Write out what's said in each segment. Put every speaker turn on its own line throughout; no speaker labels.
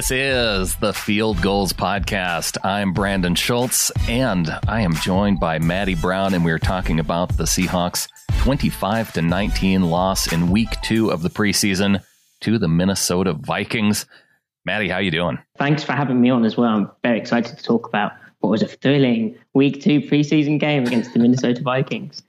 This is the Field Gulls Podcast. I'm Brandan Schulze, and I am joined by Matty Brown, and we're talking about the Seahawks' 25 to 19 loss in Week Two of the preseason to the Minnesota Vikings. Matty, how you doing?
Thanks for having me on as well. I'm very excited to talk about what was a thrilling week two preseason game against the Minnesota Vikings.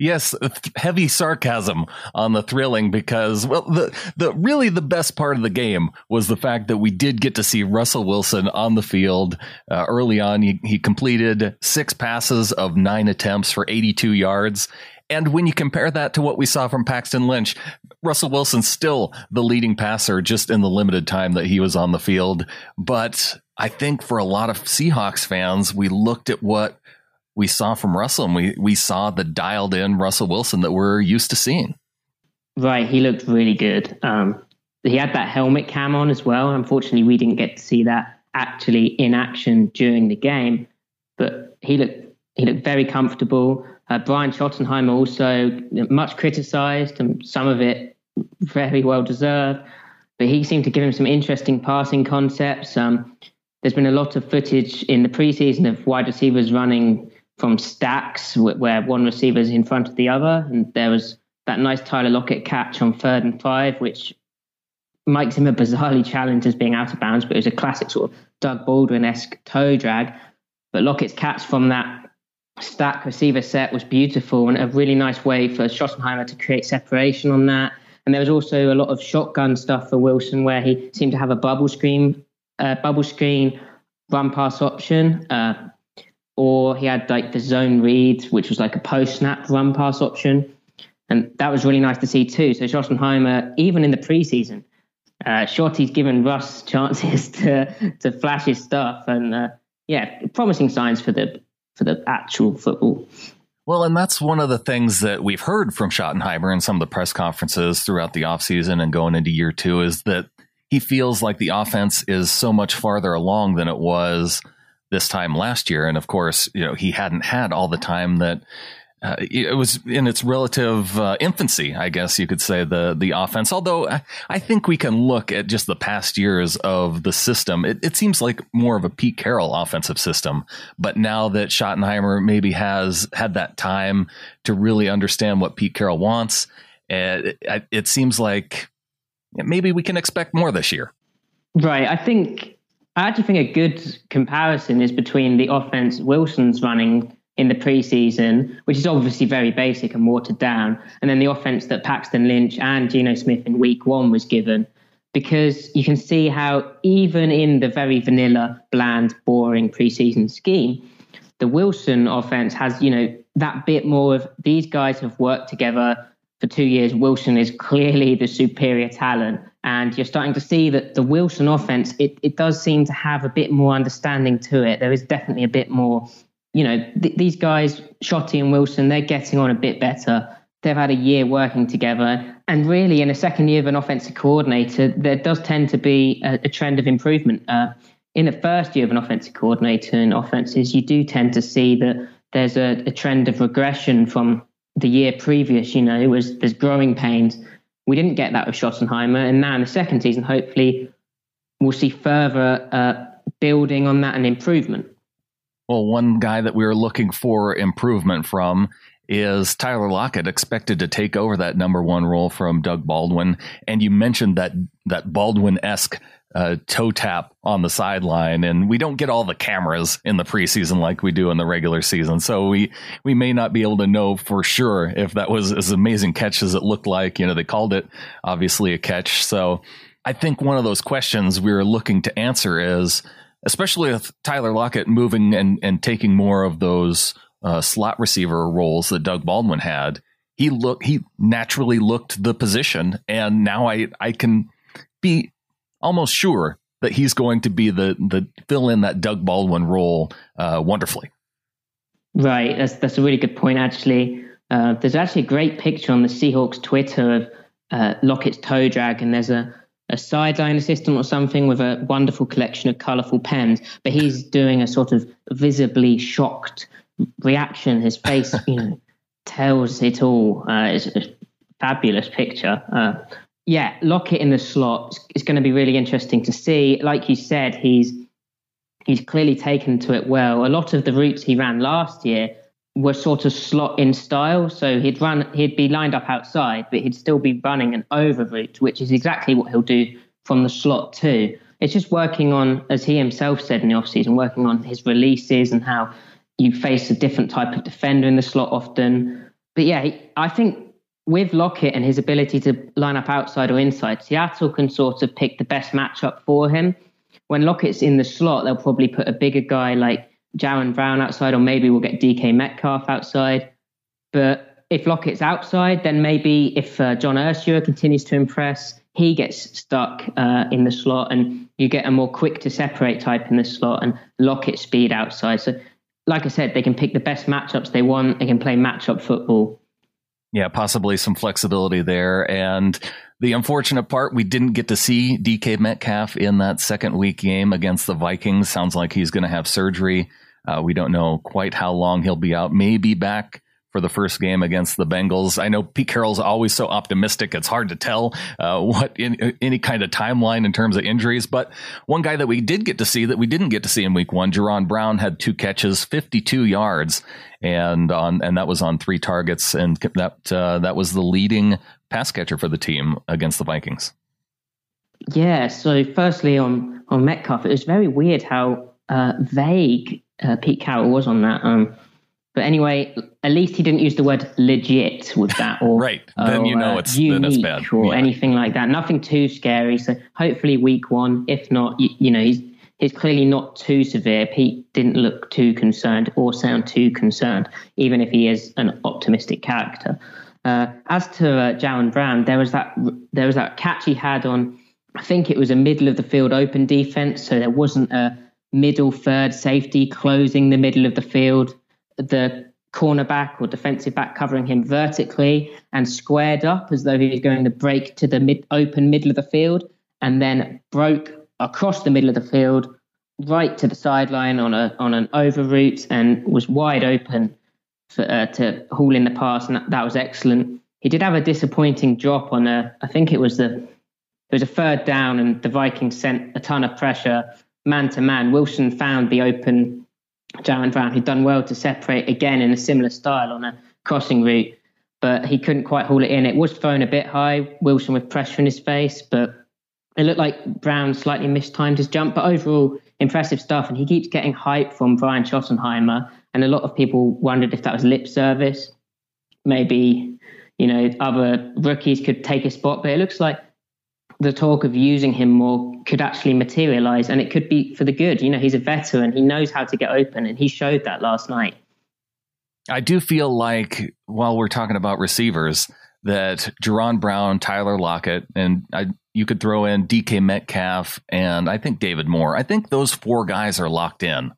yes, heavy sarcasm on the thrilling because well the the really the best part of the game was the fact that we did get to see Russell Wilson on the field uh, early on. He, he completed six passes of nine attempts for 82 yards. And when you compare that to what we saw from Paxton Lynch, Russell Wilson's still the leading passer just in the limited time that he was on the field. But I think for a lot of Seahawks fans, we looked at what we saw from Russell and we, we saw the dialed in Russell Wilson that we're used to seeing.
Right. He looked really good. Um, he had that helmet cam on as well. Unfortunately, we didn't get to see that actually in action during the game, but he looked he looked very comfortable. Uh, Brian Schottenheimer also much criticised, and some of it very well deserved. But he seemed to give him some interesting passing concepts. Um, there's been a lot of footage in the preseason of wide receivers running from stacks where one receiver is in front of the other, and there was that nice Tyler Lockett catch on third and five, which Mike Zimmer bizarrely challenged as being out of bounds, but it was a classic sort of Doug Baldwin esque toe drag. But Lockett's catch from that stack receiver set was beautiful and a really nice way for Schottenheimer to create separation on that. And there was also a lot of shotgun stuff for Wilson where he seemed to have a bubble screen, uh, bubble screen run pass option, uh, or he had like the zone read, which was like a post snap run pass option. And that was really nice to see too. So Schottenheimer, even in the preseason, uh, Shotty's given Russ chances to to flash his stuff, and uh, yeah, promising signs for the for the actual football.
Well, and that's one of the things that we've heard from Schottenheimer in some of the press conferences throughout the offseason and going into year two is that he feels like the offense is so much farther along than it was this time last year. And of course, you know, he hadn't had all the time that uh, it was in its relative uh, infancy, I guess you could say the the offense. Although I, I, think we can look at just the past years of the system. It, it, seems like more of a Pete Carroll offensive system. But now that Schottenheimer maybe has had that time to really understand what Pete Carroll wants, it, it, it seems like maybe we can expect more this year.
Right. I think I actually think a good comparison is between the offense Wilson's running in the preseason, which is obviously very basic and watered down, and then the offense that Paxton Lynch and Geno Smith in week one was given, because you can see how even in the very vanilla, bland, boring preseason scheme, the Wilson offense has, you know, that bit more of these guys have worked together for two years. Wilson is clearly the superior talent. And you're starting to see that the Wilson offense, it, it does seem to have a bit more understanding to it. There is definitely a bit more you know, th- these guys, Shotty and Wilson, they're getting on a bit better. They've had a year working together. And really, in a second year of an offensive coordinator, there does tend to be a, a trend of improvement. Uh, in the first year of an offensive coordinator in offenses, you do tend to see that there's a, a trend of regression from the year previous. You know, it was there's growing pains. We didn't get that with Schottenheimer, and now in the second season, hopefully, we'll see further uh, building on that and improvement.
Well, one guy that we are looking for improvement from is Tyler Lockett expected to take over that number one role from Doug Baldwin. And you mentioned that that Baldwin esque uh, toe tap on the sideline, and we don't get all the cameras in the preseason like we do in the regular season. So we we may not be able to know for sure if that was as amazing catch as it looked like. You know, they called it obviously a catch. So I think one of those questions we are looking to answer is especially with Tyler Lockett moving and, and taking more of those uh, slot receiver roles that Doug Baldwin had. He look he naturally looked the position, and now I I can be almost sure that he's going to be the the fill in that Doug Baldwin role uh, wonderfully.
Right, that's that's a really good point. Actually, uh, there's actually a great picture on the Seahawks Twitter of uh, Lockett's toe drag, and there's a a sideline assistant or something with a wonderful collection of colorful pens, but he's doing a sort of visibly shocked reaction. His face, you know, tells it all. Uh, it's a fabulous picture. Uh, yeah, Lockett in the slot is going to be really interesting to see. Like you said, he's he's clearly taken to it well. A lot of the routes he ran last year were sort of slot in style. So he'd run, he'd be lined up outside, but he'd still be running an over route, which is exactly what he'll do from the slot too. It's just working on, as he himself said in the offseason, working on his releases and how you face a different type of defender in the slot often. But yeah, I think with Lockett and his ability to line up outside or inside, Seattle can sort of pick the best matchup for him. When Lockett's in the slot, they'll probably put a bigger guy like Jaron Brown outside, or maybe we'll get DK Metcalf outside. But if Lockett's outside, then maybe if uh, John Ursua continues to impress, he gets stuck uh, in the slot, and you get a more quick to separate type in the slot, and Lockett speed outside. So, like I said, they can pick the best matchups they want. They can play matchup football.
Yeah, possibly some flexibility there. And the unfortunate part, we didn't get to see DK Metcalf in that second week game against the Vikings. Sounds like he's going to have surgery. Uh, we don't know quite how long he'll be out. Maybe back for the first game against the Bengals. I know Pete Carroll's always so optimistic. It's hard to tell uh, what in, any kind of timeline in terms of injuries. But one guy that we did get to see that we didn't get to see in Week One, Jaron Brown had two catches, 52 yards, and on and that was on three targets, and that uh, that was the leading pass catcher for the team against the Vikings.
Yeah. So firstly, on on Metcalf, it was very weird how uh, vague uh, Pete Carroll was on that. Um, but anyway, at least he didn't use the word legit with that, or
right. Then or, you know uh, it's
unique
bad.
or
yeah.
anything like that. Nothing too scary. So hopefully, week one. If not, you, you know, he's he's clearly not too severe. Pete didn't look too concerned or sound too concerned, even if he is an optimistic character. Uh, as to uh, Jaron Brown, there was that there was that catch he had on. I think it was a middle of the field open defense, so there wasn't a middle third safety closing the middle of the field the cornerback or defensive back covering him vertically and squared up as though he was going to break to the mid open middle of the field and then broke across the middle of the field right to the sideline on a on an over route and was wide open for, uh, to haul in the pass and that, that, was excellent. He did have a disappointing drop on a I think it was the it was a third down and the Vikings sent a ton of pressure man to man. Wilson found the open Jaron Brown, who'd done well to separate again in a similar style on a crossing route, but he couldn't quite haul it in. It was thrown a bit high, Wilson with pressure in his face, but it looked like Brown slightly mistimed his jump. But overall, impressive stuff. And he keeps getting hype from Brian Schottenheimer. And a lot of people wondered if that was lip service. Maybe, you know, other rookies could take a spot, but it looks like the talk of using him more could actually materialize and it could be for the good. You know, he's a veteran, he knows how to get open, and he showed that last night.
I do feel like while we're talking about receivers, that Jaron Brown, Tyler Lockett, and I, you could throw in DK Metcalf and I think David Moore. I think those four guys are locked in.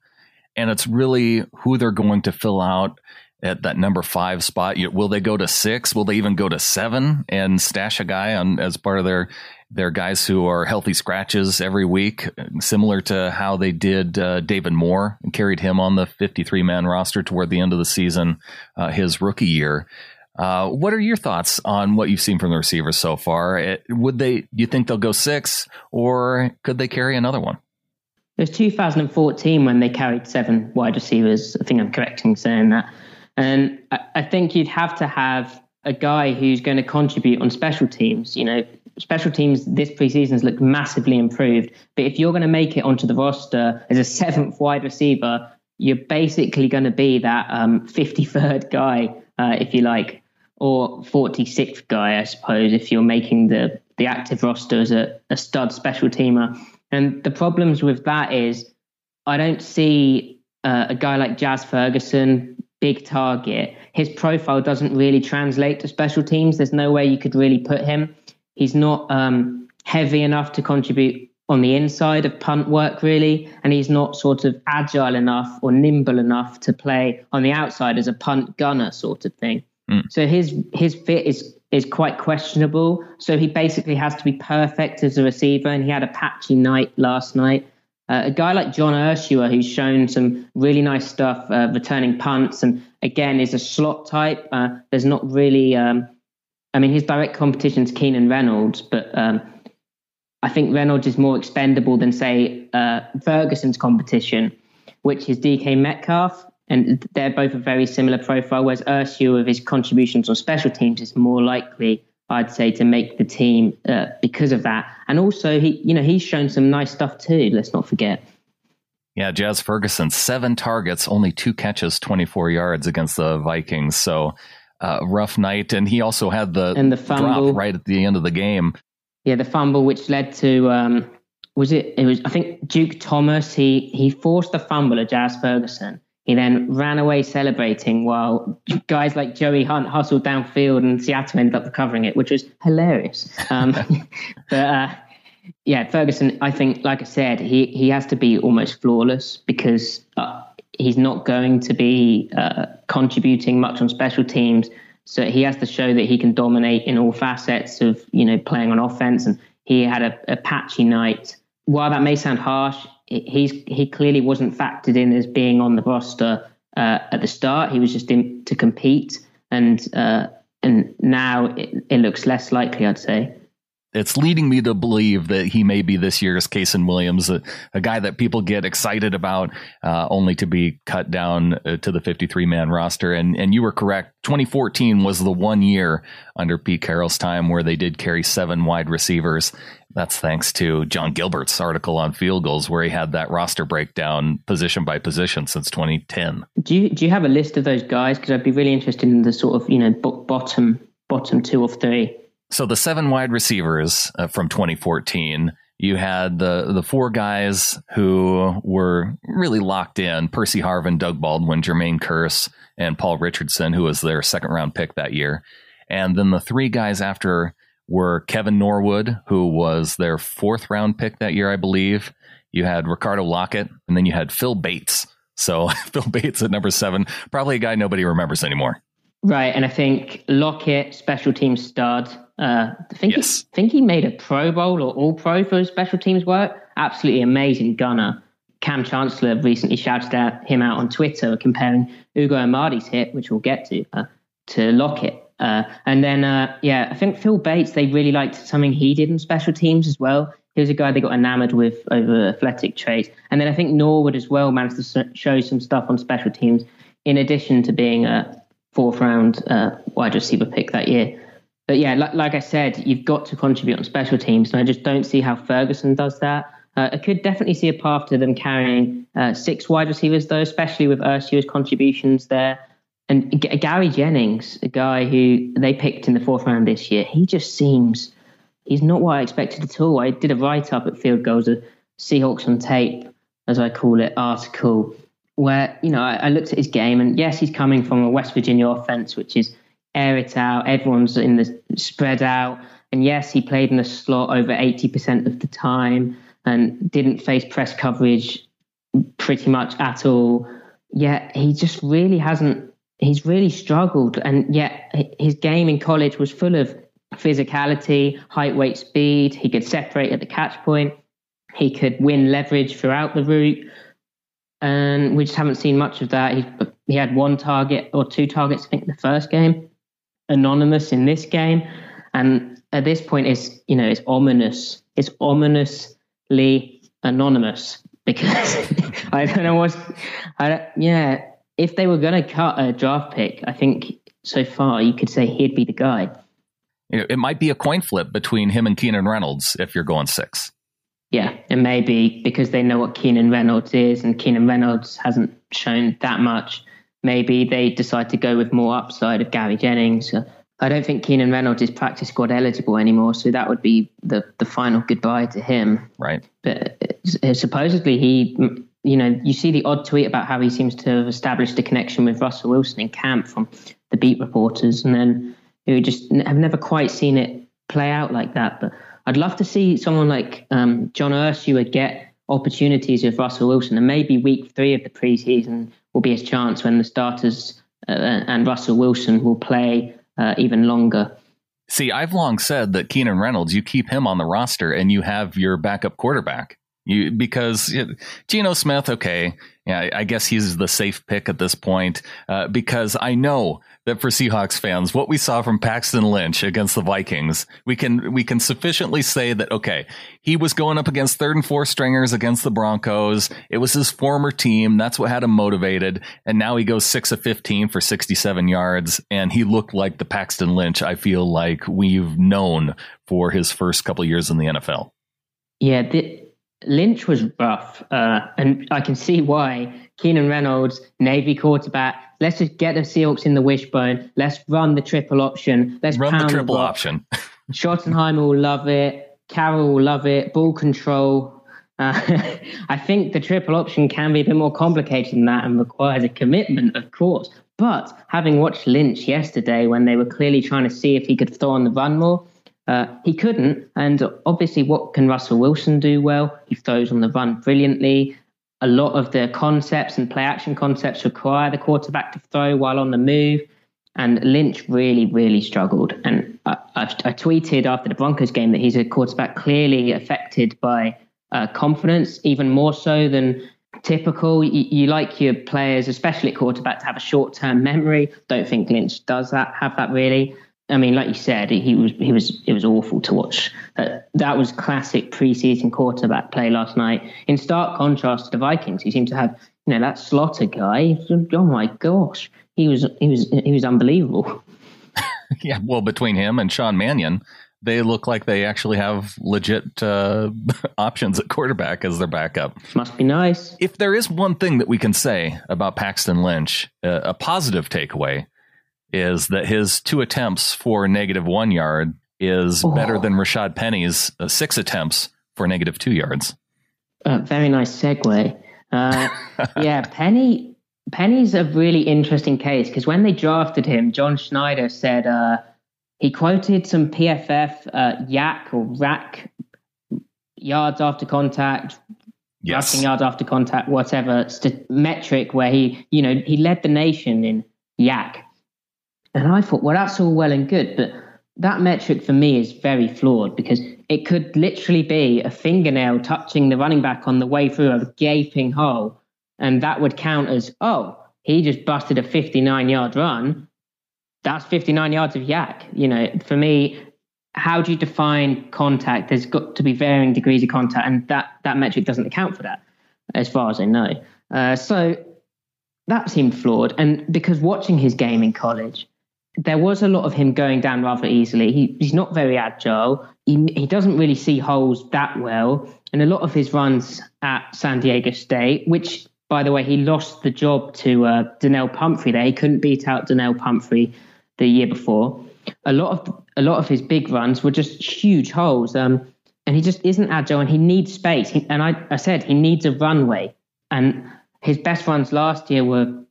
And it's really who they're going to fill out at that number five spot. Will they go to six? Will they even go to seven and stash a guy on as part of their they're guys who are healthy scratches every week, similar to how they did uh, David Moore and carried him on the 53 man roster toward the end of the season, uh, his rookie year. Uh, what are your thoughts on what you've seen from the receivers so far? It, would they? You think they'll go six, or could they carry another one?
It was 2014 when they carried seven wide receivers. I think I'm correct in saying that. And I, I think you'd have to have a guy who's going to contribute on special teams. You know, special teams this preseason has looked massively improved. But if you're going to make it onto the roster as a seventh wide receiver, you're basically going to be that um, 53rd guy, uh, if you like, or 46th guy, I suppose, if you're making the, the active roster as a, a stud special teamer. And the problems with that is I don't see uh, a guy like Jazz Ferguson, big target. His profile doesn't really translate to special teams. There's no way you could really put him. He's not um, heavy enough to contribute on the inside of punt work, really, and he's not sort of agile enough or nimble enough to play on the outside as a punt gunner sort of thing. Mm. So his his fit is is quite questionable. So he basically has to be perfect as a receiver, and he had a patchy night last night. Uh, a guy like John Ursua, who's shown some really nice stuff uh, returning punts, and again is a slot type. Uh, there's not really um, I mean, his direct competition is Keenan Reynolds, but um, I think Reynolds is more expendable than, say, uh, Ferguson's competition, which is DK Metcalf. And they're both a very similar profile, whereas Ursua, with his contributions on special teams, is more likely, I'd say, to make the team uh, because of that. And also, he, you know, he's shown some nice stuff too. Let's not forget.
Yeah, Jazz Ferguson, seven targets, only two catches, 24 yards against the Vikings. So uh, rough night. And he also had the,
and the fumble.
drop right at the end of the game.
Yeah, the fumble, which led to, um, was it, it was, I think Duke Thomas, he, he forced the fumble at Jazz Ferguson. He then ran away celebrating while guys like Joey Hunt hustled downfield and Seattle ended up recovering it, which was hilarious. Um, but uh, yeah, Ferguson, I think, like I said, he, he has to be almost flawless because uh, he's not going to be uh, contributing much on special teams. So he has to show that he can dominate in all facets of, you know, playing on offense. And he had a, a patchy night. While that may sound harsh, he's he clearly wasn't factored in as being on the roster uh, at the start. He was just in to compete, and uh, and now it, it looks less likely, I'd say
it's leading me to believe that he may be this year's Kasen Williams, a, a guy that people get excited about, uh, only to be cut down uh, to the 53 man roster. And and you were correct. 2014 was the one year under Pete Carroll's time where they did carry seven wide receivers. That's thanks to John Gilbert's article on Field Gulls, where he had that roster breakdown position by position since 2010.
Do you do you have a list of those guys? Because I'd be really interested in the sort of you know bottom bottom two or three.
So the seven wide receivers uh, from 2014, you had the the four guys who were really locked in: Percy Harvin, Doug Baldwin, Jermaine Kearse, and Paul Richardson, who was their second round pick that year. And then the three guys after were Kevin Norwood, who was their fourth round pick that year, I believe. You had Ricardo Lockette, and then you had Phil Bates. So Phil Bates at number seven, probably a guy nobody remembers anymore.
Right, and I think Lockette, special team stud. Uh, I think yes. he, think he made a Pro Bowl or All Pro for his special teams work. Absolutely amazing gunner. Kam Chancellor recently shouted at him out on Twitter comparing Ugo Amadi's hit, which we'll get to, uh, to Lockette. Uh, and then, uh, yeah, I think Phil Bates, they really liked something he did in special teams as well. He was a guy they got enamored with over athletic traits. And then I think Norwood as well managed to show some stuff on special teams, in addition to being a, fourth round uh, wide receiver pick that year. But yeah, like, like, I said, you've got to contribute on special teams, and I just don't see how Ferguson does that. Uh, I could definitely see a path to them carrying uh, six wide receivers, though, especially with Ursua's contributions there. And G- Gary Jennings, a guy who they picked in the fourth round this year, he just seems he's not what I expected at all. I did a write up at Field Gulls, a Seahawks on tape, as I call it, article where you know I, I, looked at his game, and yes, he's coming from a West Virginia offense, which is air it out, everyone's in the spread out, and yes, he played in the slot over eighty percent of the time and didn't face press coverage pretty much at all. Yet he just really hasn't. He's really struggled, and yet his game in college was full of physicality, height, weight, speed. He could separate at the catch point. He could win leverage throughout the route and we just haven't seen much of that. He, he had one target or two targets, I think, in the first game, anonymous in this game, and at this point, it's you know it's ominous. It's ominously anonymous because I don't know what. I don't, yeah, if they were going to cut a draft pick, I think so far you could say he'd be the guy.
It might be a coin flip between him and Keenan Reynolds if you're going six.
Yeah, and maybe because they know what Keenan Reynolds is, and Keenan Reynolds hasn't shown that much, maybe they decide to go with more upside of Gary Jennings. I don't think Keenan Reynolds is practice squad eligible anymore, so that would be the the final goodbye to him.
Right.
But uh, supposedly he, you know, you see the odd tweet about how he seems to have established a connection with Russell Wilson in camp from the beat reporters, and then who just have never quite seen it play out like that. But I'd love to see someone like um, John Ursua get opportunities with Russell Wilson, and maybe week three of the preseason will be his chance when the starters uh, and Russell Wilson will play uh, even longer.
See, I've long said that Keenan Reynolds, you keep him on the roster and you have your backup quarterback. You because Geno Smith, okay, yeah, I guess he's the safe pick at this point uh, because I know that for Seahawks fans, what we saw from Paxton Lynch against the Vikings, we can we can sufficiently say that okay, he was going up against third and fourth stringers against the Broncos. It was his former team. That's what had him motivated. And now he goes six of fifteen for sixty seven yards, and he looked like the Paxton Lynch I feel like we've known for his first couple years in the NFL.
Yeah, the, Lynch was rough, uh, and I can see why. Keenan Reynolds, Navy quarterback. Let's just get the Seahawks in the wishbone. Let's run the triple option. Let's
run the triple the option.
Schottenheimer will love it. Carroll will love it. Ball control. Uh, I think the triple option can be a bit more complicated than that and requires a commitment, of course. But having watched Lynch yesterday when they were clearly trying to see if he could throw on the run more, uh, he couldn't. And obviously, what can Russell Wilson do well? He throws on the run brilliantly. A lot of the concepts and play action concepts require the quarterback to throw while on the move. And Lynch really, really struggled. And I, I, I tweeted after the Broncos game that he's a quarterback clearly affected by uh, confidence, even more so than typical. You, you, like your players, especially at quarterback, to have a short term memory. Don't think Lynch does that, have that really. I mean, like you said, he was he was it was awful to watch. Uh, that was classic preseason quarterback play last night. In stark contrast to the Vikings, he seemed to have you know that Sloter guy. Oh my gosh, he was he was he was unbelievable.
yeah, well, between him and Sean Mannion, they look like they actually have legit uh, options at quarterback as their backup.
Must be nice.
If there is one thing that we can say about Paxton Lynch, uh, a positive takeaway is that his two attempts for negative one yard is oh. better than Rashaad Penny's uh, six attempts for negative two yards.
Uh, very nice segue. Uh, yeah, Penny. Penny's a really interesting case because when they drafted him, John Schneider said uh, he quoted some PFF uh, YAC or rack yards after contact, yes. rushing yards after contact, whatever st- metric where he, you know, he led the nation in YAC and I thought, well, that's all well and good, but that metric for me is very flawed because it could literally be a fingernail touching the running back on the way through a gaping hole. And that would count as, oh, he just busted a 59 yard run. That's 59 yards of YAC. You know, for me, how do you define contact? There's got to be varying degrees of contact, and that, that metric doesn't account for that, as far as I know. Uh, so that seemed flawed. And because watching his game in college, there was a lot of him going down rather easily. He, he's not very agile. He, he doesn't really see holes that well. And a lot of his runs at San Diego State, which, by the way, he lost the job to uh, Donnel Pumphrey there. He couldn't beat out Donnel Pumphrey the year before. A lot of a lot of his big runs were just huge holes. Um, and he just isn't agile and he needs space. He, and I, I said he needs a runway. And his best runs last year were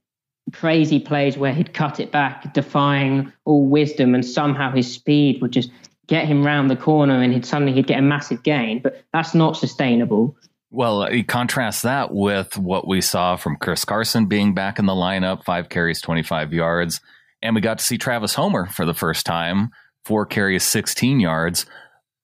crazy plays where he'd cut it back, defying all wisdom, and somehow his speed would just get him round the corner, and he'd suddenly he'd get a massive gain. But that's not sustainable.
Well, you contrast that with what we saw from Chris Carson being back in the lineup, five carries, 25 yards. And we got to see Travis Homer for the first time, four carries, 16 yards.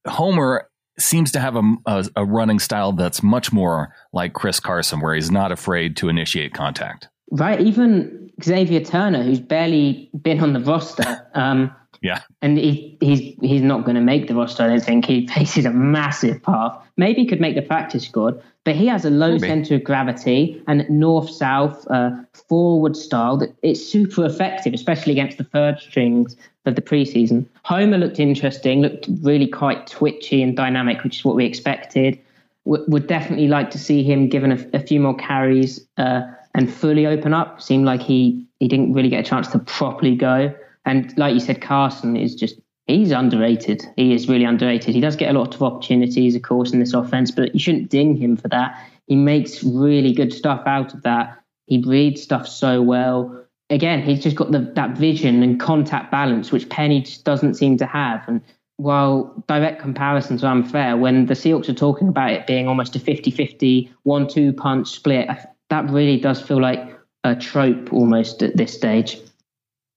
Homer seems to have a, a, a running style that's much more like Chris Carson, where he's not afraid to initiate contact
right? Even Xavier Turner, who's barely been on the roster. Um,
yeah.
And he, he's he's not going to make the roster, I don't think. He faces a massive path. Maybe he could make the practice squad, but he has a low Maybe. center of gravity and north south uh, forward style that it's super effective, especially against the third strings of the preseason. Homer looked interesting, looked really quite twitchy and dynamic, which is what we expected. W- would definitely like to see him given a, a few more carries. Uh, and fully open up. Seemed like he he didn't really get a chance to properly go. And like you said, Carson is just he's underrated. He is really underrated. He does get a lot of opportunities, of course, in this offense, but you shouldn't ding him for that. He makes really good stuff out of that. He reads stuff so well. Again, he's just got the, that vision and contact balance, which Penny just doesn't seem to have. And while direct comparisons are unfair, when the Seahawks are talking about it being almost a 50 50 1 2 punch split, that really does feel like a trope almost at this stage.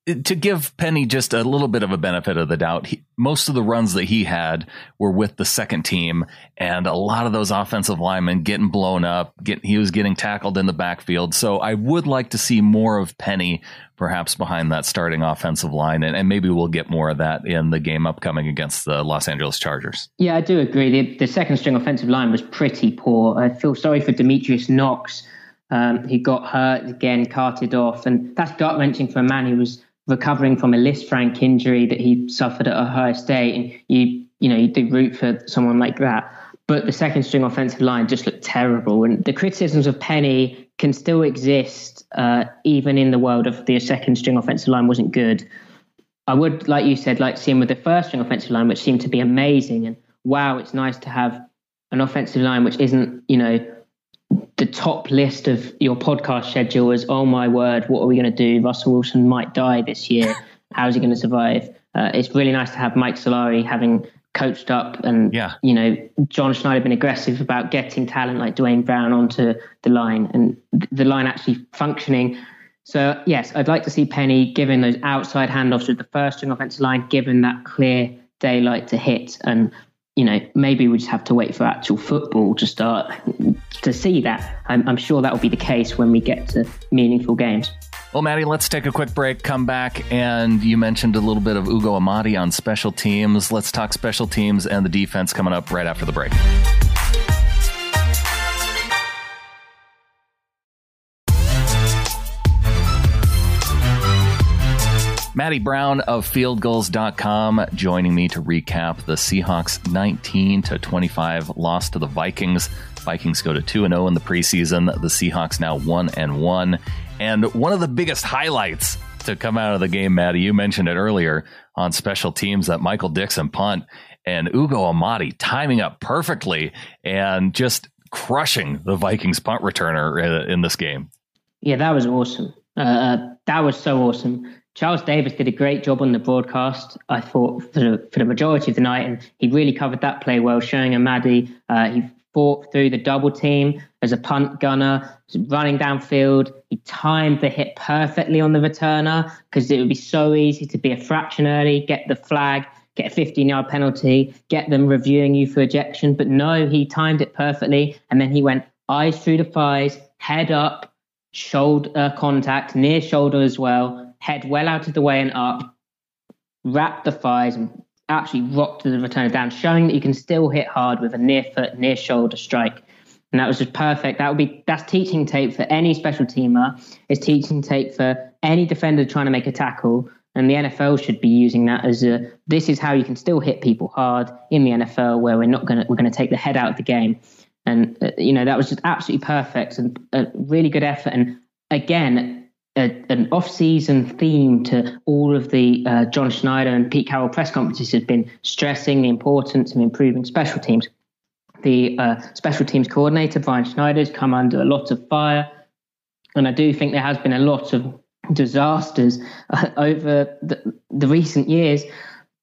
to give Penny just a little bit of a benefit of the doubt, he, most of the runs that he had were with the second team, and a lot of those offensive linemen getting blown up. Get, he was getting tackled in the backfield. So I would like to see more of Penny, perhaps behind that starting offensive line, and, and maybe we'll get more of that in the game upcoming against the Los Angeles Chargers.
Yeah, I do agree. The, the second string offensive line was pretty poor. I feel sorry for Demetrius Knox. Um, he got hurt again, carted off, and that's gut wrenching for a man who was recovering from a Lisfranc injury that he suffered at Ohio State, and you you know you do root for someone like that. But the second string offensive line just looked terrible, and the criticisms of Penny can still exist uh, even in the world of the second string offensive line wasn't good. I would, like you said, like seeing with the first string offensive line, which seemed to be amazing, and wow, it's nice to have an offensive line which isn't you know the top list of your podcast schedule is, oh my word, what are we going to do? Russell Wilson might die this year. How's he going to survive? Uh, it's really nice to have Mike Solari having coached up and, yeah. you know, John Schneider been aggressive about getting talent like Duane Brown onto the line and the line actually functioning. So, yes, I'd like to see Penny given those outside handoffs with the first string offensive line, given that clear daylight to hit and you know, maybe we just have to wait for actual football to start to see that. I'm, I'm sure that will be the case when we get to meaningful games.
Well, Matty, let's take a quick break, come back, and you mentioned a little bit of Ugo Amadi on special teams. Let's talk special teams and the defense coming up right after the break. Matty Brown of fieldgulls.com joining me to recap the Seahawks 19 to 25 loss to the Vikings. Vikings go to 2 0 in the preseason. The Seahawks now 1 and 1. And one of the biggest highlights to come out of the game, Matty, you mentioned it earlier on special teams that Michael Dickson punt and Ugo Amadi timing up perfectly and just crushing the Vikings punt returner in this game.
Yeah, that was awesome. Uh, uh that was so awesome. Charles Davis did a great job on the broadcast, I thought, for the, for the majority of the night, and he really covered that play well, showing Amadi uh, he fought through the double team as a punt gunner, running downfield. He timed the hit perfectly on the returner because it would be so easy to be a fraction early, get the flag, get a 15 yard penalty, get them reviewing you for ejection. But no, he timed it perfectly, and then he went eyes through the thighs, head up, shoulder contact, near shoulder as well head well out of the way and up, wrap the thighs and actually rock to the returner down, showing that you can still hit hard with a near foot, near shoulder strike. And that was just perfect. That would be that's teaching tape for any special teamer. It's teaching tape for any defender trying to make a tackle. And the NFL should be using that as a this is how you can still hit people hard in the NFL, where we're not gonna we're gonna take the head out of the game. And uh, you know that was just absolutely perfect and a really good effort. And again, a, an off-season theme to all of the uh, John Schneider and Pete Carroll press conferences has been stressing the importance of improving special teams. The uh, special teams coordinator Brian Schneider has come under a lot of fire, and I do think there has been a lot of disasters uh, over the, the recent years.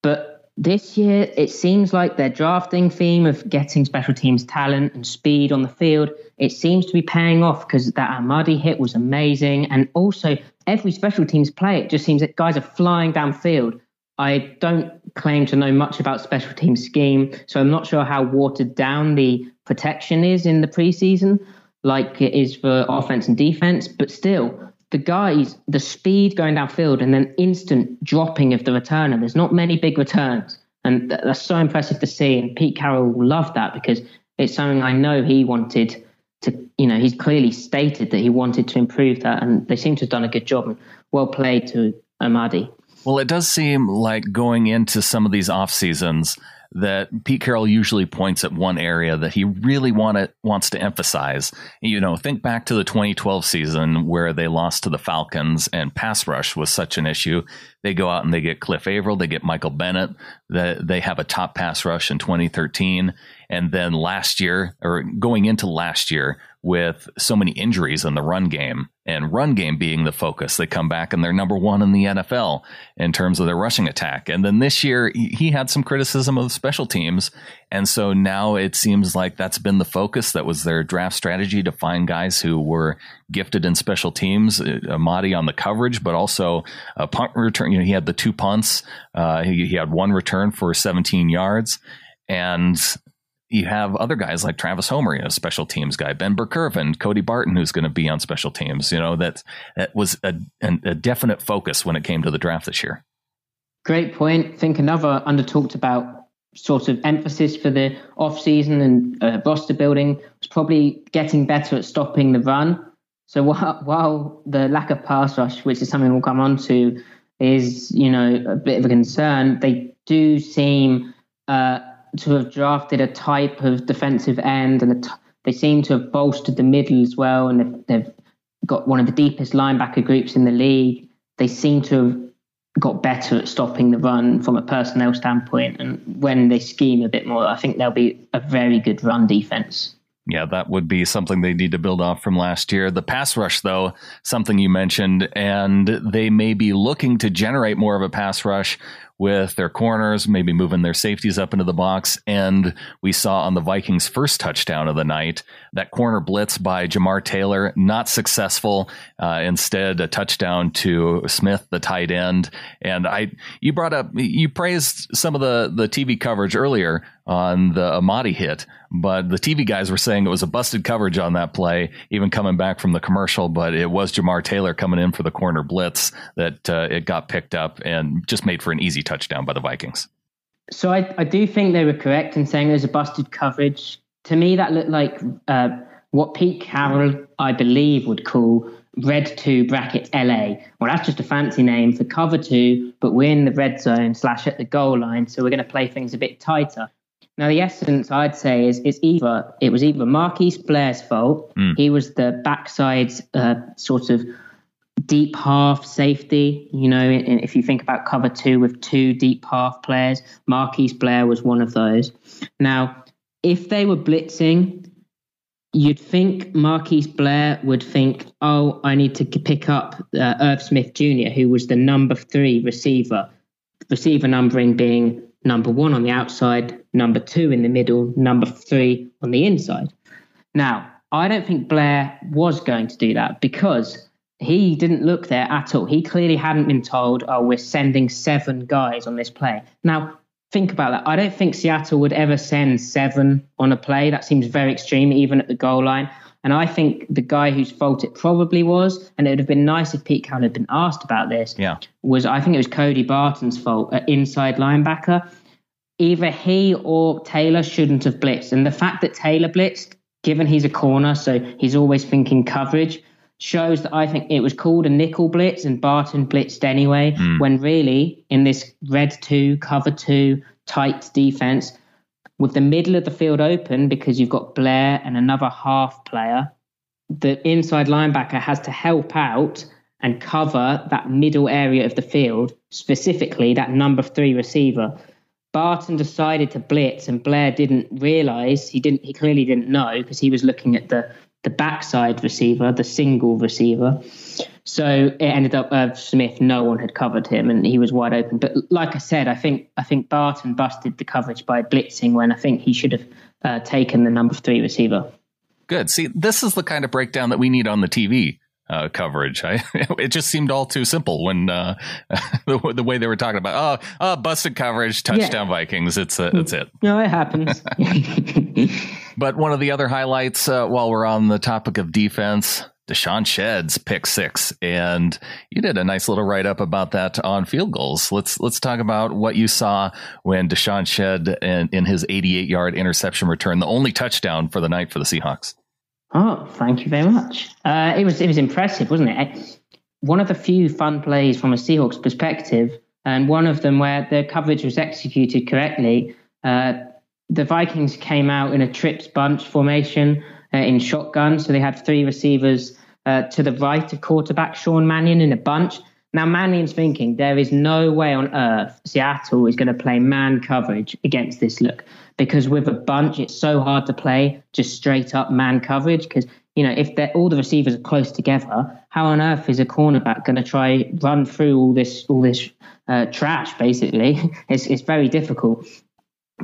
But this year, it seems like their drafting theme of getting special teams talent and speed on the field, it seems to be paying off because that Amadi hit was amazing. And also, every special teams play, it just seems that guys are flying downfield. I don't claim to know much about special team scheme, so I'm not sure how watered down the protection is in the preseason, like it is for offense and defense. But still, the guys, the speed going downfield and then instant dropping of the returner. There's not many big returns. And that's so impressive to see. And Pete Carroll loved that because it's something I know he wanted to, you know, he's clearly stated that he wanted to improve that. And they seem to have done a good job and well played to Amadi.
Well, it does seem like going into some of these off seasons, that Pete Carroll usually points at one area that he really want it, wants to emphasize. You know, think back to the 2012 season where they lost to the Falcons and pass rush was such an issue. They go out and they get Cliff Avril, they get Michael Bennett, they have a top pass rush in 2013. And then last year, or going into last year, with so many injuries in the run game, and run game being the focus. They come back and they're number one in the NFL in terms of their rushing attack. And then this year, he had some criticism of special teams. And so now it seems like that's been the focus. That was their draft strategy to find guys who were gifted in special teams. Uh, Amadi on the coverage, but also a punt return. You know, he had the two punts. Uh, he, he had one return for 17 yards. And you have other guys like Travis Homer, you know, special teams guy, Ben Burr-Kirven, Cody Barton, who's going to be on special teams. You know, that that was a, a definite focus when it came to the draft this year.
Great point. I think another under talked about sort of emphasis for the off season and uh, roster building was probably getting better at stopping the run. So while, while the lack of pass rush, which is something we'll come on to, is you know a bit of a concern, they do seem uh, to have drafted a type of defensive end, and they seem to have bolstered the middle as well, and they've, they've got one of the deepest linebacker groups in the league. They seem to have got better at stopping the run from a personnel standpoint, and when they scheme a bit more, I think they'll be a very good run defense.
Yeah, that would be something they need to build off from last year. The pass rush, though, something you mentioned, and they may be looking to generate more of a pass rush with their corners, maybe moving their safeties up into the box. And we saw on the Vikings' first touchdown of the night that corner blitz by Jamar Taylor, not successful. Uh, instead, a touchdown to Smith, the tight end. And I, you brought up, you praised some of the the TV coverage earlier on the Amadi hit, but the TV guys were saying it was a busted coverage on that play, even coming back from the commercial. But it was Jamar Taylor coming in for the corner blitz that uh, it got picked up and just made for an easy touchdown by the Vikings.
So I, I do think they were correct in saying there's a busted coverage. To me, that looked like uh, what Pete Carroll, I believe, would call red two brackets LA. Well, that's just a fancy name for cover two, but we're in the red zone slash at the goal line, so we're going to play things a bit tighter. Now, the essence I'd say is it's either it was either Marquise Blair's fault. Mm. He was the backside uh, sort of deep half safety. You know, if you think about cover two with two deep half players, Marquise Blair was one of those. Now, if they were blitzing, you'd think Marquise Blair would think, oh, I need to pick up uh, Irv Smith Jr., who was the number three receiver, receiver numbering being number one on the outside, number two in the middle, number three on the inside. Now, I don't think Blair was going to do that because he didn't look there at all. He clearly hadn't been told, oh, we're sending seven guys on this play. Now, think about that. I don't think Seattle would ever send seven on a play. That seems very extreme, even at the goal line. And I think the guy whose fault it probably was, and it would have been nice if Pete Carroll had been asked about this,
yeah.
was I think it was Cody Barton's fault at inside linebacker. Either he or Taylor shouldn't have blitzed. And the fact that Taylor blitzed, given he's a corner, so he's always thinking coverage, shows that I think it was called a nickel blitz and Barton blitzed anyway, mm. when really in this red two, cover two, tight defense, with the middle of the field open because you've got Blair and another half player, the inside linebacker has to help out and cover that middle area of the field, specifically that number three receiver. Barton decided to blitz and Blair didn't realize he didn't he clearly didn't know because he was looking at the the backside receiver, the single receiver. So it ended up uh, Smith. No one had covered him, and he was wide open. But like I said, I think I think Barton busted the coverage by blitzing when I think he should have uh, taken the number three receiver.
Good. See, this is the kind of breakdown that we need on the TV. Uh, coverage. I, it just seemed all too simple when uh, the, the, way they were talking about oh, oh busted coverage, touchdown yeah. Vikings. It's uh, that's it.
No, it happens.
But one of the other highlights, uh, while we're on the topic of defense, DeShawn Shead's pick six, and you did a nice little write up about that on Field Gulls. Let's let's talk about what you saw when DeShawn Shead in, in his 88 yard interception return, the only touchdown for the night for the Seahawks.
Oh, thank you very much. Uh, it was it was impressive, wasn't it? One of the few fun plays from a Seahawks perspective, and one of them where the coverage was executed correctly. Uh, the Vikings came out in a trips bunch formation uh, in shotgun. So they had three receivers uh, to the right of quarterback Sean Mannion in a bunch. Now, Mannion's thinking there is no way on earth Seattle is going to play man coverage against this look because with a bunch, it's so hard to play just straight up man coverage because you know, if all the receivers are close together, how on earth is a cornerback going to try run through all this all this uh, trash? Basically, it's it's very difficult.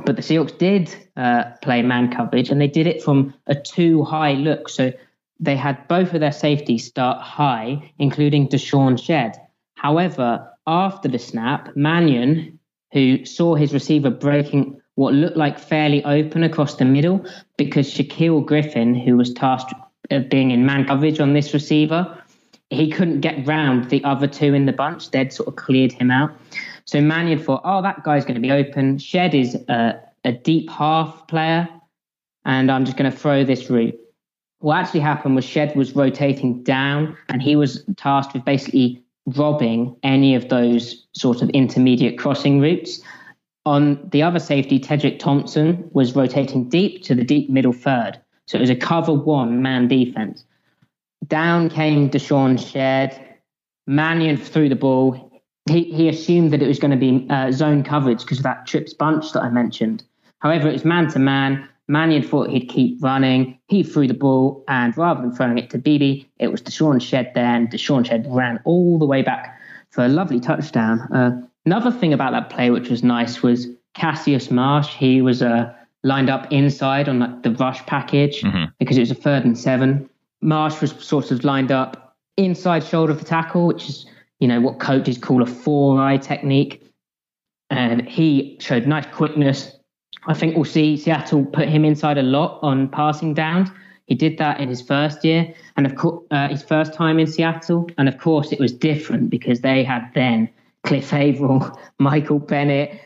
But the Seahawks did uh, play man coverage, and they did it from a two high look. So they had both of their safeties start high, including DeShawn Shead. However, after the snap, Mannion, who saw his receiver breaking what looked like fairly open across the middle, because Shaquill Griffin, who was tasked of being in man coverage on this receiver, he couldn't get round the other two in the bunch. They'd sort of cleared him out. So Mannion thought, oh, that guy's going to be open. Shead is a, a deep half player, and I'm just going to throw this route. What actually happened was Shead was rotating down, and he was tasked with basically robbing any of those sort of intermediate crossing routes. On the other safety, Tedric Thompson was rotating deep to the deep middle third. So it was a cover one man defense. Down came DeShawn Shead. Mannion threw the ball. He, he assumed that it was going to be uh, zone coverage because of that trips bunch that I mentioned. However, it was man to man. Mannion thought he'd keep running. He threw the ball, and rather than throwing it to Beebe, it was DeShawn Shead there, and DeShawn Shead ran all the way back for a lovely touchdown. Uh, another thing about that play, which was nice, was Cassius Marsh. He was a lined up inside on like the rush package mm-hmm. because it was a third and seven. Marsh was sort of lined up inside shoulder of the tackle, which is you know what coaches call a four eye technique, and he showed nice quickness. I think we'll see Seattle put him inside a lot on passing downs. He did that in his first year, and of course, uh, his first time in Seattle, and of course, it was different because they had then Cliff Avril, Michael Bennett,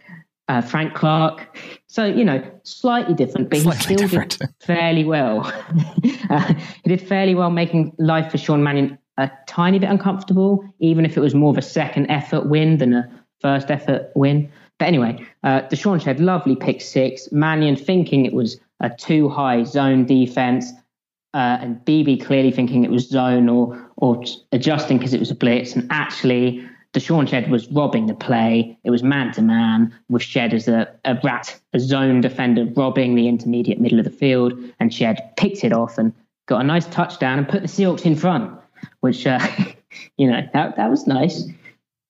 uh, Frank Clark. So, you know, slightly different, but slightly he still different. did fairly well. uh, he did fairly well making life for Sean Mannion a tiny bit uncomfortable, even if it was more of a second effort win than a first effort win. But anyway, uh, DeShawn Shead, lovely pick six. Mannion thinking it was a two high zone defense, uh, and Beebe clearly thinking it was zone or or adjusting because it was a blitz. And actually, DeShawn Shead was robbing the play. It was man to man with Shead as a, a rat, a zone defender, robbing the intermediate middle of the field. And Shead picked it off and got a nice touchdown and put the Seahawks in front, which, uh, you know, that, that was nice.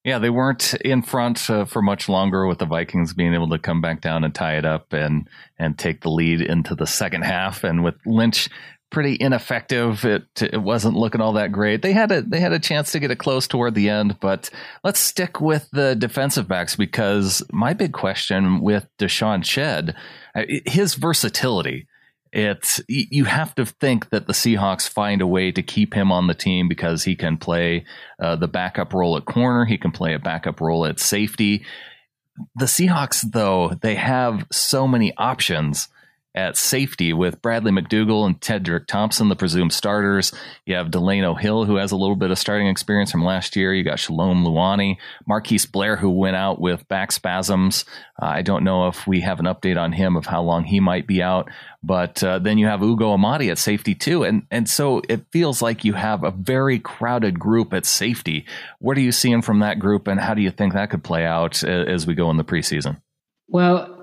Yeah, they weren't in front uh, for much longer with the Vikings being able to come back down and tie it up and and take the lead into the second half. And with Lynch pretty ineffective. It it wasn't looking all that great. They had a they had a chance to get it close toward the end, but let's stick with the defensive backs because my big question with DeShawn Shead, uh, his versatility. It's you have to think that the Seahawks find a way to keep him on the team because he can play uh, the backup role at corner, he can play a backup role at safety. The Seahawks, though, they have so many options at safety with Bradley McDougald and Tedric Thompson, the presumed starters. You have Delano Hill, who has a little bit of starting experience from last year. You got Shalom Luani, Marquise Blair, who went out with back spasms. Uh, I don't know if we have an update on him of how long he might be out. But uh, then you have Ugo Amadi at safety too, and and so it feels like you have a very crowded group at safety. What are you seeing from that group, and how do you think that could play out as we go in the preseason?
Well,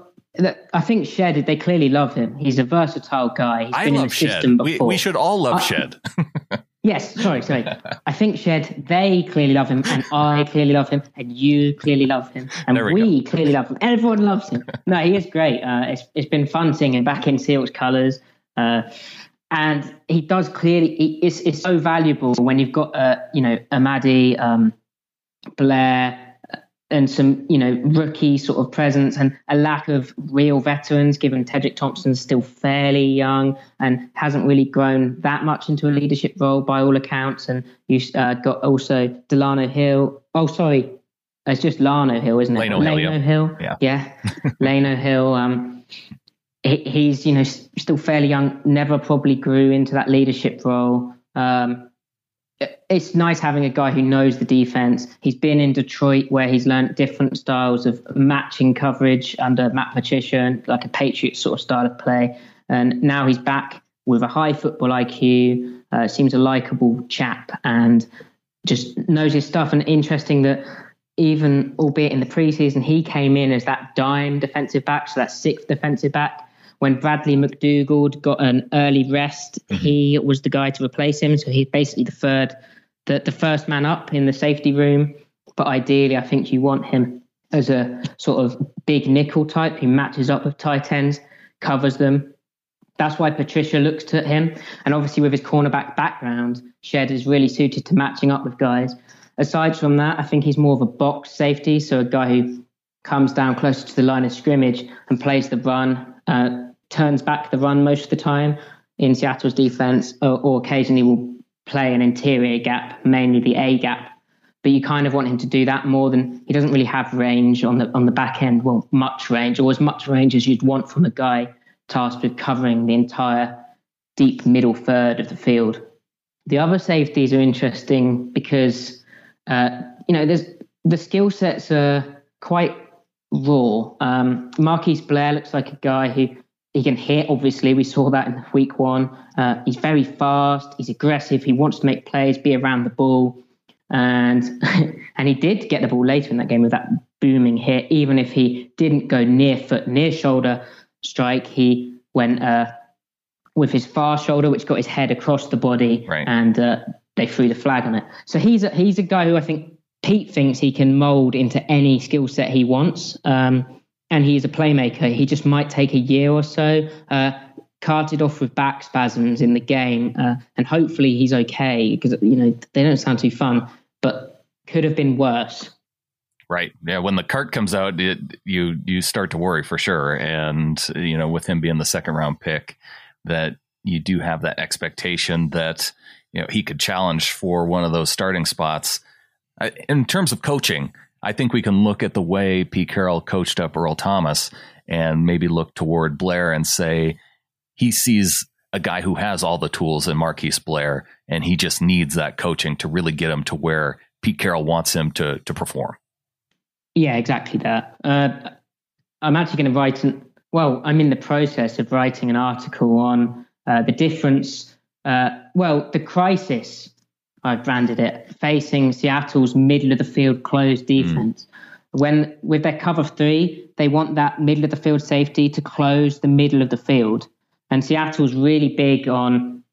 I think Shead, they clearly love him. He's a versatile guy. He's
I been love in the Shead. system before. We, we should all love uh, Shead.
yes, sorry, sorry. I think Shead, they clearly love him, and I clearly love him, and you clearly love him, and we, we clearly love him. Everyone loves him. No, he is great. Uh, it's, it's been fun seeing him back in Seals colours. Uh, and he does clearly, he, it's, it's so valuable when you've got, uh, you know, Amadi, um, Blair, and some, you know, rookie sort of presence and a lack of real veterans, given Tedric Thompson's still fairly young and hasn't really grown that much into a leadership role by all accounts. And you uh, got also Delano Hill. Oh, sorry, it's just Lano Hill, isn't it?
Lano, Lano Hill,
Hill.
Yeah.
Yeah. Lano Hill. Um, he, he's, you know, still fairly young, never probably grew into that leadership role. Um, it's nice having a guy who knows the defense. He's been in Detroit where he's learned different styles of matching coverage under Matt Patricia, like a Patriot sort of style of play. And now he's back with a high football IQ. Uh, seems a likable chap, and just knows his stuff. And interesting that even, albeit in the preseason, he came in as that dime defensive back, so that sixth defensive back. When Bradley McDougald got an early rest, mm-hmm. he was the guy to replace him. So he's basically the third, the, the first man up in the safety room. But ideally, I think you want him as a sort of big nickel type. He matches up with tight ends, covers them. That's why Patricia looks at him. And obviously, with his cornerback background, Shead is really suited to matching up with guys. Aside from that, I think he's more of a box safety, so a guy who comes down closer to the line of scrimmage and plays the run, uh, turns back the run most of the time in Seattle's defense, or, or occasionally will play an interior gap, mainly the A gap but you kind of want him to do that more than he doesn't really have range on the on the back end. Well, much range or as much range as you'd want from a guy tasked with covering the entire deep middle third of the field. The other safeties are interesting because uh, you know there's the skill sets are quite raw. Um, Marquise Blair looks like a guy who he can hit. Obviously, we saw that in week one. Uh, he's very fast. He's aggressive. He wants to make plays, be around the ball and and he did get the ball later in that game with that booming hit. Even if he didn't go near foot, near shoulder strike, he went uh, with his far shoulder, which got his head across the body,
right.
and uh, they threw the flag on it. So he's a, he's a guy who I think Pete thinks he can mold into any skill set he wants. Um, and he's a playmaker. He just might take a year or so. Uh, carted off with back spasms in the game, uh, and hopefully he's okay because you know they don't sound too fun but could have been worse.
Right. Yeah. When the cart comes out, it, you you start to worry for sure. And you know, with him being the second round pick, that you do have that expectation that you know he could challenge for one of those starting spots. In terms of coaching, I think we can look at the way Pete Carroll coached up Earl Thomas and maybe look toward Blair and say he sees a guy who has all the tools in Marquise Blair, and he just needs that coaching to really get him to where Pete Carroll wants him to to perform.
Yeah, exactly that. Uh, I'm actually going to write an. Well, I'm in the process of writing an article on uh, the difference. Uh, well, the crisis I've branded it facing Seattle's middle of the field closed hmm. defense. Mm. When with their cover three, they want that middle of the field safety to close the middle of the field and Seattle's really big on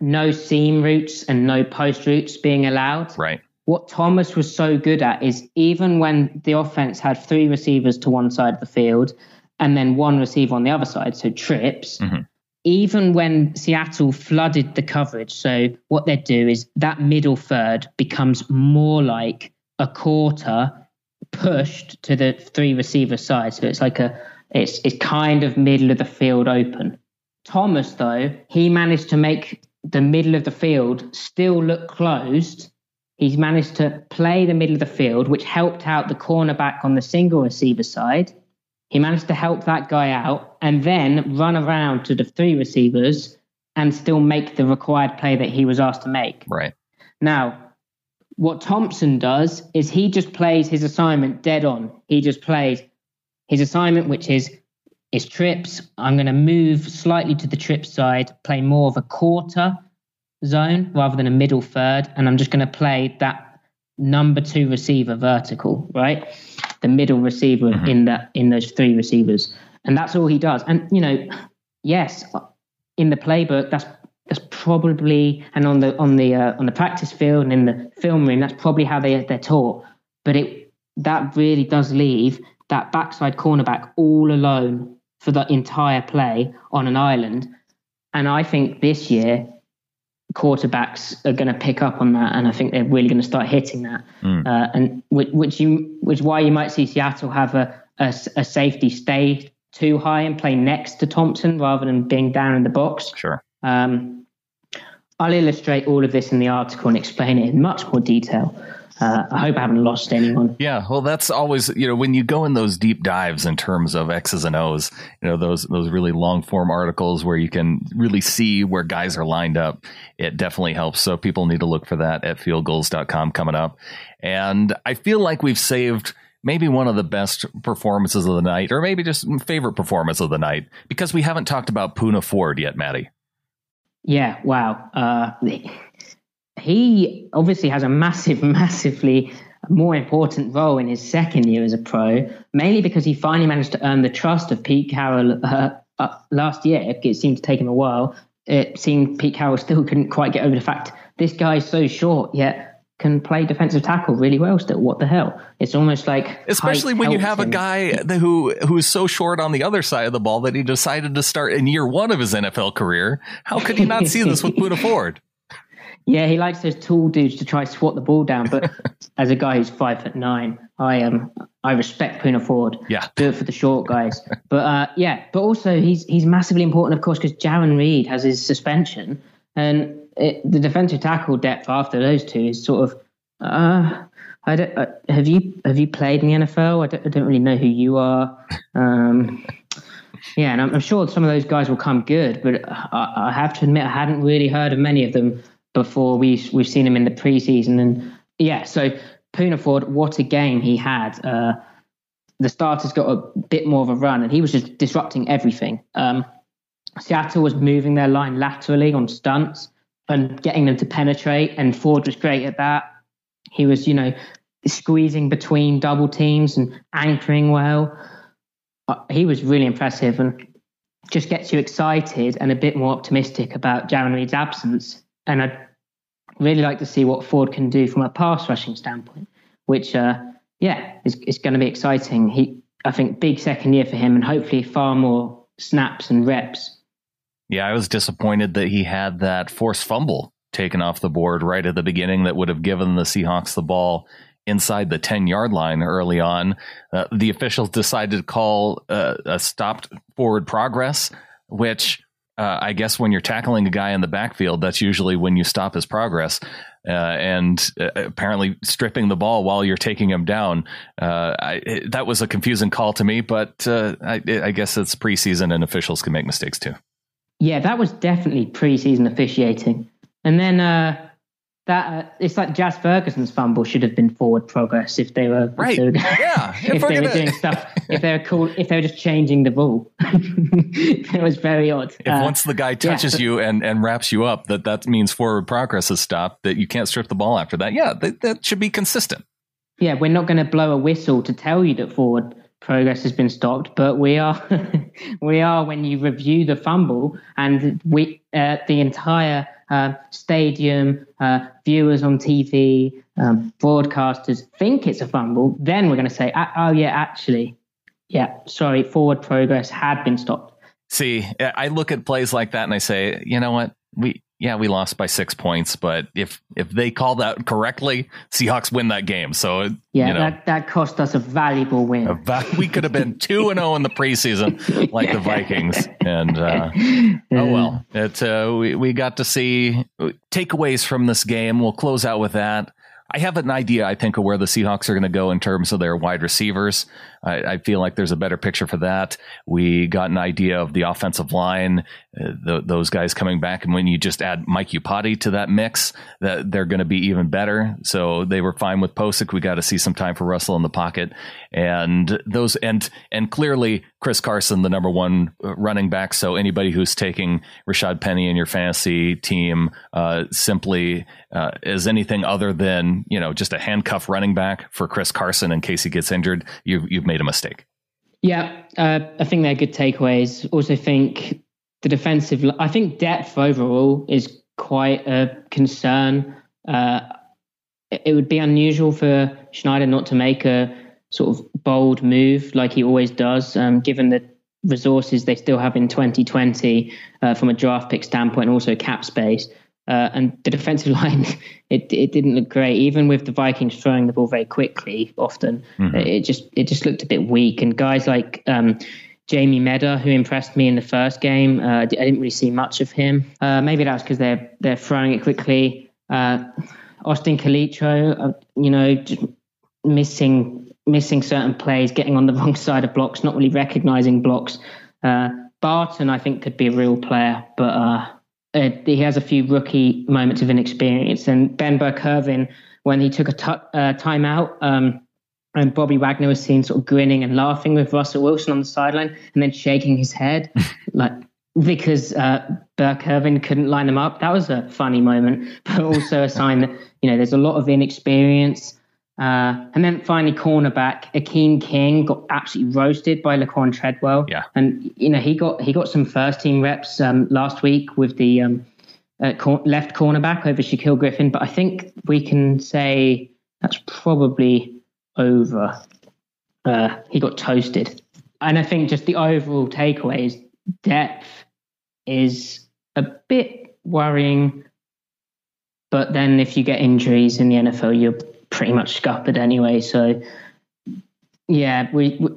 no seam routes and no post routes being allowed.
Right.
What Thomas was so good at is even when the offense had three receivers to one side of the field and then one receiver on the other side, so trips, mm-hmm. Even when Seattle flooded the coverage, so what they'd do is that middle third becomes more like a quarter pushed to the three receiver side. So it's like a it's it's kind of middle of the field open. Thomas, though, he managed to make the middle of the field still look closed. He's managed to play the middle of the field, which helped out the cornerback on the single receiver side. He managed to help that guy out and then run around to the three receivers and still make the required play that he was asked to make.
Right.
Now, what Thompson does is he just plays his assignment dead on. He just plays his assignment, which is is trips. I'm going to move slightly to the trip side, play more of a quarter zone rather than a middle third, and I'm just going to play that number two receiver vertical, right? The middle receiver mm-hmm. in that in those three receivers, and that's all he does. And you know, yes, in the playbook, that's that's probably and on the on the uh, on the practice field and in the film room, that's probably how they they're taught. But it that really does leave that backside cornerback all alone for the entire play on an island. And I think this year, quarterbacks are going to pick up on that, and I think they're really going to start hitting that. Mm. Uh, and which, which you, which why you might see Seattle have a, a, a safety stay too high and play next to Thompson rather than being down in the box.
Sure.
Um, I'll illustrate all of this in the article and explain it in much more detail uh, I hope I haven't lost anyone.
Yeah, well, that's always you know when you go in those deep dives in terms of X's and O's, you know those those really long form articles where you can really see where guys are lined up. It definitely helps. So people need to look for that at fieldgulls.com coming up. And I feel like we've saved maybe one of the best performances of the night, or maybe just favorite performance of the night, because we haven't talked about Poona Ford yet, Matty.
Yeah, wow. Uh, he obviously has a massive, massively more important role in his second year as a pro, mainly because he finally managed to earn the trust of Pete Carroll uh, uh, last year. It seemed to take him a while. It seemed Pete Carroll still couldn't quite get over the fact this guy is so short, yet can play defensive tackle really well still. What the hell? It's almost like
especially when you have him. a guy who who's so short on the other side of the ball that he decided to start in year one of his NFL career. How could he not see this with Poona Ford?
Yeah, he likes those tall dudes to try to swat the ball down. But as a guy who's five foot nine, I am um, I respect Poona Ford.
Yeah,
do it for the short guys. but uh, yeah, but also he's he's massively important, of course, because Jarran Reed has his suspension, and it, the defensive tackle depth after those two is sort of. Uh, I don't, uh, have you have you played in the NFL? I don't, I don't really know who you are. Um, yeah, and I'm, I'm, sure some of those guys will come good, but I, I, have to admit I hadn't really heard of many of them before. We we've seen him in the preseason, and yeah, so Poona Ford, what a game he had. Uh, the starters got a bit more of a run, and he was just disrupting everything. Um, Seattle was moving their line laterally on stunts and getting them to penetrate. And Ford was great at that. He was, you know, squeezing between double teams and anchoring well. Uh, he was really impressive and just gets you excited and a bit more optimistic about Jarran Reed's absence. And I'd really like to see what Ford can do from a pass rushing standpoint, which, uh, yeah, is, is going to be exciting. He, I think, big second year for him and hopefully far more snaps and reps
yeah, I was disappointed that he had that forced fumble taken off the board right at the beginning that would have given the Seahawks the ball inside the 10 yard line early on. Uh, the officials decided to call uh, a stopped forward progress, which uh, I guess when you're tackling a guy in the backfield, that's usually when you stop his progress. Uh, and uh, apparently stripping the ball while you're taking him down. Uh, I, it, that was a confusing call to me, but I, I guess it's preseason and officials can make mistakes too.
Yeah, that was definitely preseason officiating. And then uh, that uh, it's like Jazz Ferguson's fumble should have been forward progress if they were
right. If
they were,
yeah,
if, if they were doing stuff, if they were cool, if they were just changing the rule. it was very odd.
If uh, once the guy touches yeah, you and and wraps you up, that that means forward progress has stopped. That you can't strip the ball after that. Yeah, that, that should be consistent.
Yeah, we're not going to blow a whistle to tell you that forward progress has been stopped, but we are we are when you review the fumble and we uh, the entire uh, stadium, uh, viewers on TV, um, broadcasters think it's a fumble. Then we're going to say, oh yeah, actually, yeah, sorry, forward progress had been stopped.
See, I look at plays like that and I say, you know what, we yeah, we lost by six points, but if if they call that correctly, Seahawks win that game. So
yeah,
you know,
that that cost us a valuable win. A
va- we could have been two and zero oh in the preseason, like the Vikings. And uh, oh well, it uh, we we got to see takeaways from this game. We'll close out with that. I have an idea, I think, of where the Seahawks are going to go in terms of their wide receivers. I, I, feel like there's a better picture for that. We got an idea of the offensive line, uh, the, those guys coming back, and when you just add Mike Iupati to that mix, that they're going to be even better. So they were fine with Pocic. We got to see some time for Russell in the pocket, and those and and clearly Chris Carson, the number one uh, running back. So anybody who's taking Rashaad Penny in your fantasy team uh, simply uh, is anything other than you know just a handcuff running back for Chris Carson in case he gets injured, you've you've made a mistake.
Yeah, uh, I think they're good takeaways. Also, think the defensive. I think depth overall is quite a concern. Uh, it would be unusual for Schneider not to make a sort of bold move like he always does, um, given the resources they still have in 2020 uh, from a draft pick standpoint, and also cap space. Uh, and the defensive line, it it didn't look great. Even with the Vikings throwing the ball very quickly, often mm-hmm. it just it just looked a bit weak. And guys like um, Jamie Meder, who impressed me in the first game, uh, I didn't really see much of him. Uh, maybe that's because they're they're throwing it quickly. Uh, Austin Calitro, uh, you know, missing missing certain plays, getting on the wrong side of blocks, not really recognizing blocks. Uh, Barton, I think, could be a real player, but uh, he has a few rookie moments of inexperience. And Ben Burr-Kirven, when he took a t- uh, timeout, um, and Bobby Wagner was seen sort of grinning and laughing with Russell Wilson on the sideline, and then shaking his head, like because uh, Burr-Kirven couldn't line them up. That was a funny moment, but also a sign that you know there's a lot of inexperience. Uh, and then finally, cornerback Akeem King got absolutely roasted by Laquan Treadwell.
Yeah,
and you know he got he got some first team reps um, last week with the um, uh, cor- left cornerback over Shaquill Griffin. But I think we can say that's probably over. Uh, he got toasted, and I think just the overall takeaway is depth is a bit worrying. But then if you get injuries in the NFL, you're pretty much scuppered anyway. So, yeah, we, we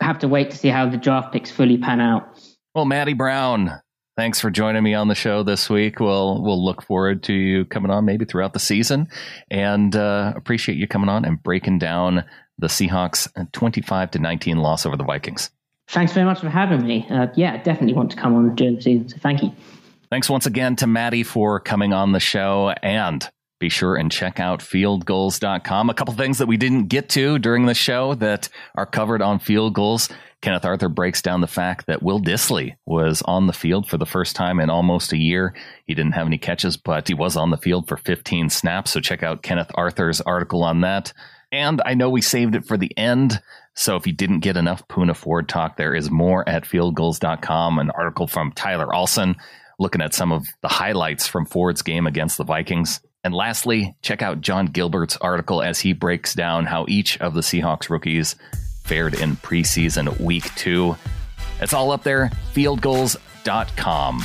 have to wait to see how the draft picks fully pan out.
Well, Matty Brown, thanks for joining me on the show this week. We'll we'll look forward to you coming on maybe throughout the season, and uh, appreciate you coming on and breaking down the Seahawks' twenty-five to nineteen loss over the Vikings.
Thanks very much for having me. Uh, yeah, definitely want to come on during the season. So thank you.
Thanks once again to Matty for coming on the show and be sure and check out fieldgulls.com. A couple things that we didn't get to during the show that are covered on Field Gulls. Kenneth Arthur breaks down the fact that Will Dissly was on the field for the first time in almost a year. He didn't have any catches, but he was on the field for 15 snaps. So check out Kenneth Arthur's article on that. And I know we saved it for the end. So if you didn't get enough Poona Ford talk, there is more at fieldgulls.com. An article from Tyler Olson looking at some of the highlights from Ford's game against the Vikings. And lastly, check out John Gilbert's article as he breaks down how each of the Seahawks rookies fared in preseason week two. It's all up there, fieldgulls.com.